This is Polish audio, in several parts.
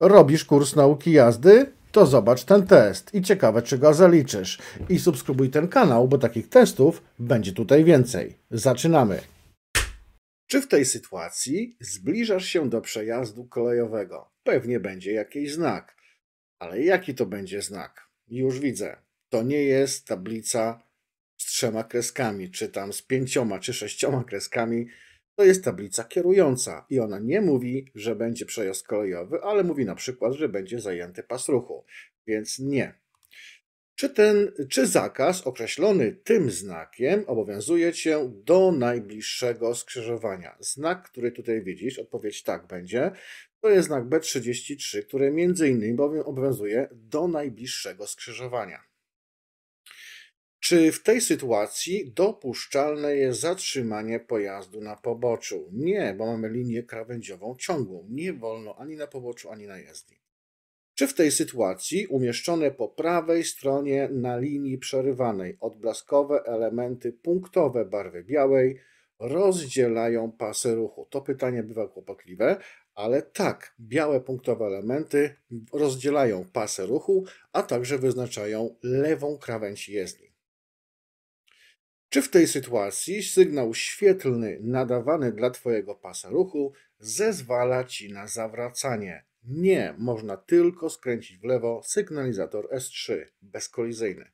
Robisz kurs nauki jazdy? To zobacz ten test i ciekawe, czy go zaliczysz. I subskrybuj ten kanał, bo takich testów będzie tutaj więcej. Zaczynamy. Czy w tej sytuacji zbliżasz się do przejazdu kolejowego? Pewnie będzie jakiś znak. Ale jaki to będzie znak? Już widzę. To nie jest tablica z trzema kreskami, czy tam z pięcioma, czy sześcioma kreskami to jest tablica kierująca i ona nie mówi, że będzie przejazd kolejowy, ale mówi na przykład, że będzie zajęty pas ruchu, więc nie. Czy, ten, czy zakaz określony tym znakiem obowiązuje cię do najbliższego skrzyżowania? Znak, który tutaj widzisz, odpowiedź tak będzie, to jest znak B33, który między innymi obowiązuje do najbliższego skrzyżowania. Czy w tej sytuacji dopuszczalne jest zatrzymanie pojazdu na poboczu? Nie, bo mamy linię krawędziową ciągłą. Nie wolno ani na poboczu, ani na jezdni. Czy w tej sytuacji umieszczone po prawej stronie na linii przerywanej odblaskowe elementy punktowe barwy białej rozdzielają pasy ruchu? To pytanie bywa kłopotliwe, ale tak, białe punktowe elementy rozdzielają pasy ruchu, a także wyznaczają lewą krawędź jezdni. Czy w tej sytuacji sygnał świetlny nadawany dla Twojego pasa ruchu zezwala Ci na zawracanie? Nie, można tylko skręcić w lewo sygnalizator S3 bezkolizyjny.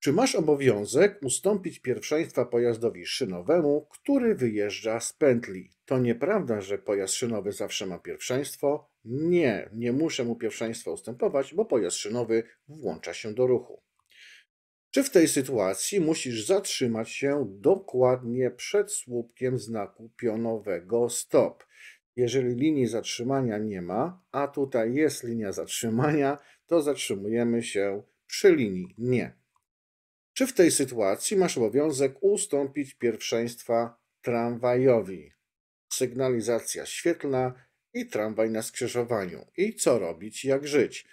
Czy masz obowiązek ustąpić pierwszeństwa pojazdowi szynowemu, który wyjeżdża z pętli? To nieprawda, że pojazd szynowy zawsze ma pierwszeństwo. Nie, nie muszę mu pierwszeństwa ustępować, bo pojazd szynowy włącza się do ruchu. Czy w tej sytuacji musisz zatrzymać się dokładnie przed słupkiem znaku pionowego stop? Jeżeli linii zatrzymania nie ma, a tutaj jest linia zatrzymania, to zatrzymujemy się przy linii nie. Czy w tej sytuacji masz obowiązek ustąpić pierwszeństwa tramwajowi? Sygnalizacja świetlna i tramwaj na skrzyżowaniu. I co robić, jak żyć?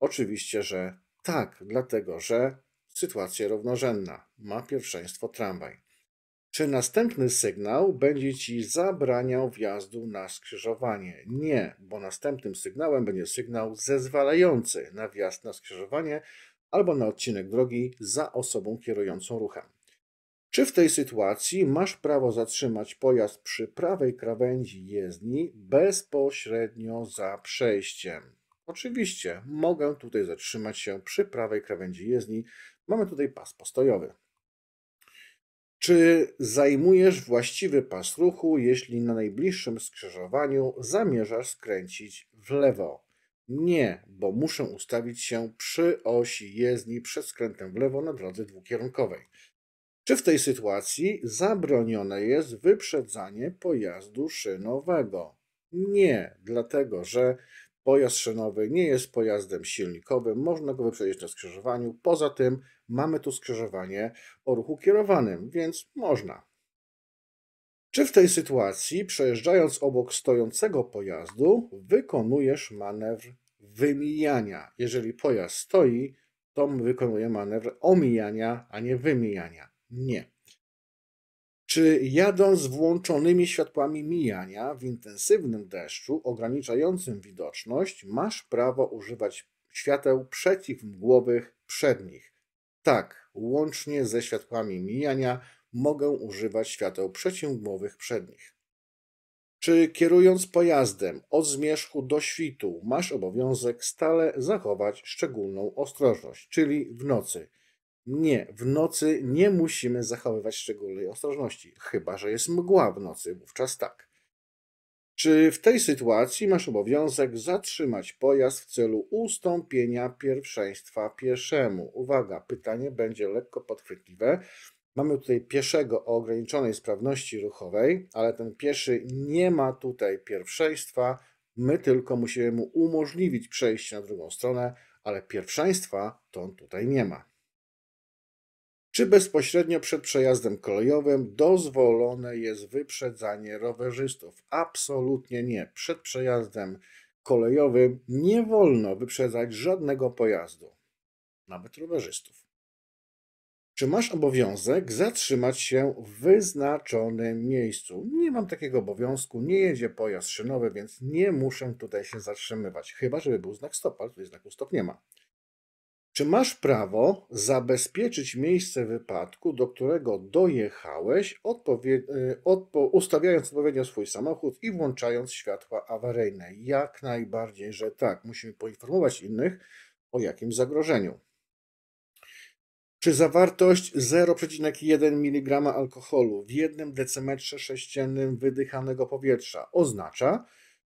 Oczywiście, że tak, dlatego że sytuacja równorzędna. Ma pierwszeństwo tramwaj. Czy następny sygnał będzie ci zabraniał wjazdu na skrzyżowanie? Nie, bo następnym sygnałem będzie sygnał zezwalający na wjazd na skrzyżowanie albo na odcinek drogi za osobą kierującą ruchem. Czy w tej sytuacji masz prawo zatrzymać pojazd przy prawej krawędzi jezdni bezpośrednio za przejściem? Oczywiście, mogę tutaj zatrzymać się przy prawej krawędzi jezdni. Mamy tutaj pas postojowy. Czy zajmujesz właściwy pas ruchu, jeśli na najbliższym skrzyżowaniu zamierzasz skręcić w lewo? Nie, bo muszę ustawić się przy osi jezdni przed skrętem w lewo na drodze dwukierunkowej. Czy w tej sytuacji zabronione jest wyprzedzanie pojazdu szynowego? Nie, dlatego że Pojazd szynowy nie jest pojazdem silnikowym, można go wyprzedzić na skrzyżowaniu. Poza tym mamy tu skrzyżowanie o ruchu kierowanym, więc można. Czy w tej sytuacji, przejeżdżając obok stojącego pojazdu, wykonujesz manewr wymijania? Jeżeli pojazd stoi, to wykonuje manewr omijania, a nie wymijania. Nie. Czy jadąc z włączonymi światłami mijania w intensywnym deszczu ograniczającym widoczność, masz prawo używać świateł przeciwmgłowych przednich? Tak, łącznie ze światłami mijania mogę używać świateł przeciwmgłowych przednich. Czy kierując pojazdem od zmierzchu do świtu masz obowiązek stale zachować szczególną ostrożność, czyli w nocy? Nie, w nocy nie musimy zachowywać szczególnej ostrożności, chyba że jest mgła w nocy, wówczas tak. Czy w tej sytuacji masz obowiązek zatrzymać pojazd w celu ustąpienia pierwszeństwa pieszemu? Uwaga, pytanie będzie lekko podchwytliwe. Mamy tutaj pieszego o ograniczonej sprawności ruchowej, ale ten pieszy nie ma tutaj pierwszeństwa. My tylko musimy mu umożliwić przejście na drugą stronę, ale pierwszeństwa to on tutaj nie ma. Czy bezpośrednio przed przejazdem kolejowym dozwolone jest wyprzedzanie rowerzystów? Absolutnie nie. Przed przejazdem kolejowym nie wolno wyprzedzać żadnego pojazdu, nawet rowerzystów. Czy masz obowiązek zatrzymać się w wyznaczonym miejscu? Nie mam takiego obowiązku, nie jedzie pojazd szynowy, więc nie muszę tutaj się zatrzymywać. Chyba, żeby był znak stop, ale tutaj znaku stop nie ma. Czy masz prawo zabezpieczyć miejsce wypadku, do którego dojechałeś, y, odpo- ustawiając odpowiednio swój samochód i włączając światła awaryjne? Jak najbardziej, że tak. Musimy poinformować innych o jakim zagrożeniu. Czy zawartość 0,1 mg alkoholu w jednym decymetrze sześciennym wydychanego powietrza oznacza,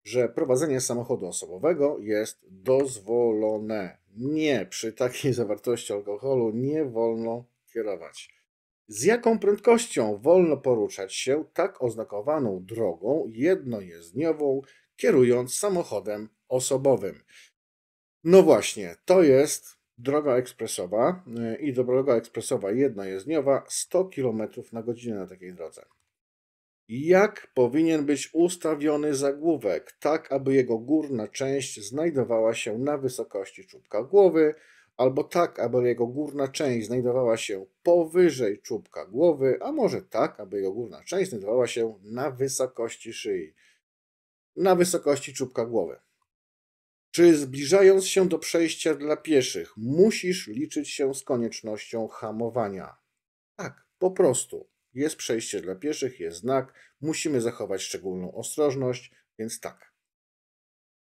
że prowadzenie samochodu osobowego jest dozwolone? Nie, przy takiej zawartości alkoholu nie wolno kierować. Z jaką prędkością wolno poruszać się tak oznakowaną drogą jednojezdniową, kierując samochodem osobowym? No właśnie, to jest droga ekspresowa y, i droga ekspresowa jednojezdniowa 100 km na godzinę na takiej drodze. Jak powinien być ustawiony zagłówek, tak aby jego górna część znajdowała się na wysokości czubka głowy, albo tak, aby jego górna część znajdowała się powyżej czubka głowy, a może tak, aby jego górna część znajdowała się na wysokości szyi, na wysokości czubka głowy. Czy zbliżając się do przejścia dla pieszych, musisz liczyć się z koniecznością hamowania? Tak, po prostu. Jest przejście dla pieszych, jest znak, musimy zachować szczególną ostrożność, więc tak.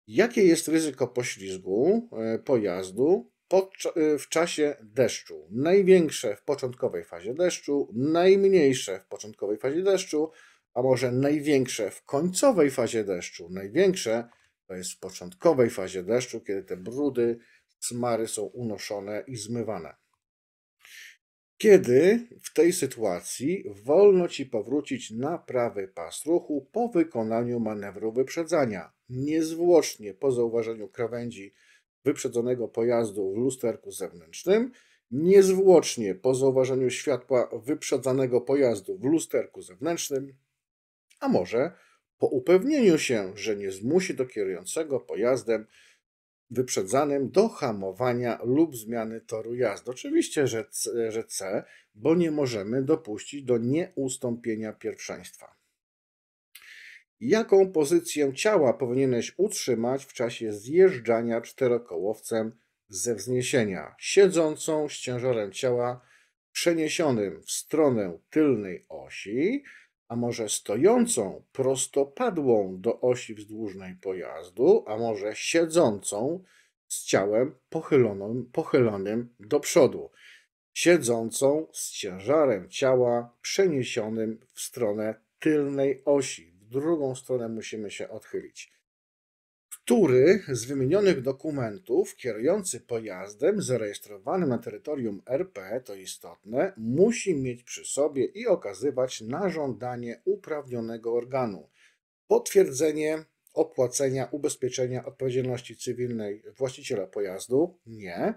Jakie jest ryzyko poślizgu e, pojazdu e, w czasie deszczu? Największe w początkowej fazie deszczu, najmniejsze w początkowej fazie deszczu, a może największe w końcowej fazie deszczu. Największe to jest w początkowej fazie deszczu, kiedy te brudy, smary są unoszone i zmywane. Kiedy w tej sytuacji wolno ci powrócić na prawy pas ruchu po wykonaniu manewru wyprzedzania, niezwłocznie po zauważeniu krawędzi wyprzedzonego pojazdu w lusterku zewnętrznym, niezwłocznie po zauważeniu światła wyprzedzanego pojazdu w lusterku zewnętrznym, a może po upewnieniu się, że nie zmusi do kierującego pojazdem wyprzedzanym do hamowania lub zmiany toru jazdy. Oczywiście, że C, że C, bo nie możemy dopuścić do nieustąpienia pierwszeństwa. Jaką pozycję ciała powinieneś utrzymać w czasie zjeżdżania czterokołowcem ze wzniesienia? Siedzącą z ciężarem ciała przeniesionym w stronę tylnej osi, a może stojącą prostopadłą do osi wzdłużnej pojazdu, a może siedzącą z ciałem pochylonym, pochylonym do przodu, siedzącą z ciężarem ciała przeniesionym w stronę tylnej osi. W drugą stronę musimy się odchylić który z wymienionych dokumentów kierujący pojazdem zarejestrowanym na terytorium RP, to istotne, musi mieć przy sobie i okazywać na żądanie uprawnionego organu potwierdzenie opłacenia ubezpieczenia odpowiedzialności cywilnej właściciela pojazdu? Nie.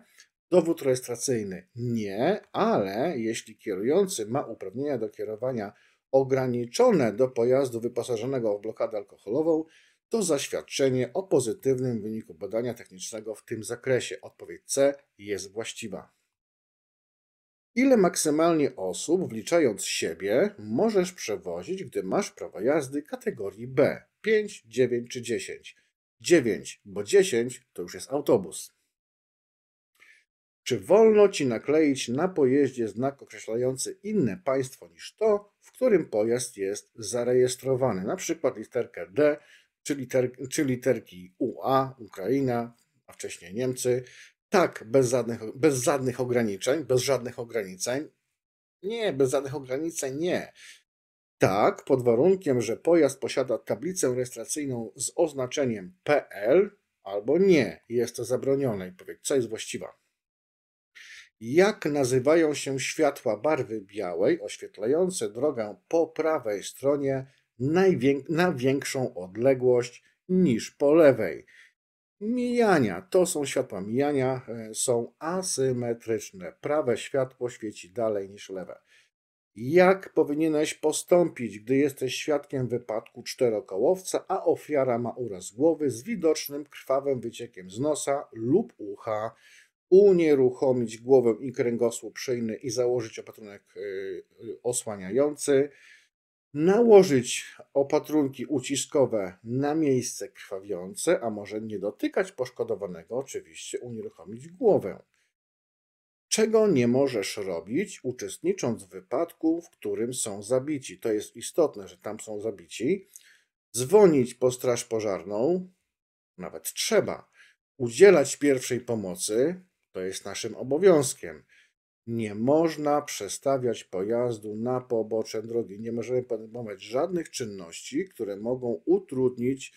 Dowód rejestracyjny? Nie, ale jeśli kierujący ma uprawnienia do kierowania ograniczone do pojazdu wyposażonego w blokadę alkoholową, to zaświadczenie o pozytywnym wyniku badania technicznego w tym zakresie. Odpowiedź C jest właściwa. Ile maksymalnie osób, wliczając siebie, możesz przewozić, gdy masz prawo jazdy kategorii B? 5, 9 czy 10? 9, bo 10 to już jest autobus. Czy wolno ci nakleić na pojeździe znak określający inne państwo niż to, w którym pojazd jest zarejestrowany? Na przykład literkę D czy, liter, czy literki UA, Ukraina, a wcześniej Niemcy. Tak, bez żadnych, bez żadnych ograniczeń, bez żadnych ograniczeń. Nie, bez żadnych ograniczeń nie. Tak, pod warunkiem, że pojazd posiada tablicę rejestracyjną z oznaczeniem PL albo nie. Jest to zabronione i powiedz, co jest właściwa. Jak nazywają się światła barwy białej oświetlające drogę po prawej stronie na większą odległość niż po lewej. Mijania to są światła mijania, e, są asymetryczne. Prawe światło świeci dalej niż lewe. Jak powinieneś postąpić, gdy jesteś świadkiem wypadku czterokołowca, a ofiara ma uraz głowy z widocznym krwawym wyciekiem z nosa lub ucha? unieruchomić głowę i kręgosłup szyjny i założyć opatrunek y, osłaniający, nałożyć opatrunki uciskowe na miejsce krwawiące, a może nie dotykać poszkodowanego, oczywiście unieruchomić głowę. Czego nie możesz robić, uczestnicząc w wypadku, w którym są zabici? To jest istotne, że tam są zabici. Dzwonić po straż pożarną, nawet trzeba. Udzielać pierwszej pomocy, to jest naszym obowiązkiem. Nie można przestawiać pojazdu na pobocze drogi. Nie możemy podejmować żadnych czynności, które mogą utrudnić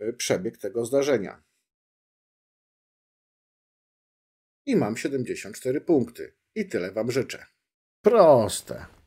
y, przebieg tego zdarzenia. I mam 74 punkty. I tyle Wam życzę. Proste.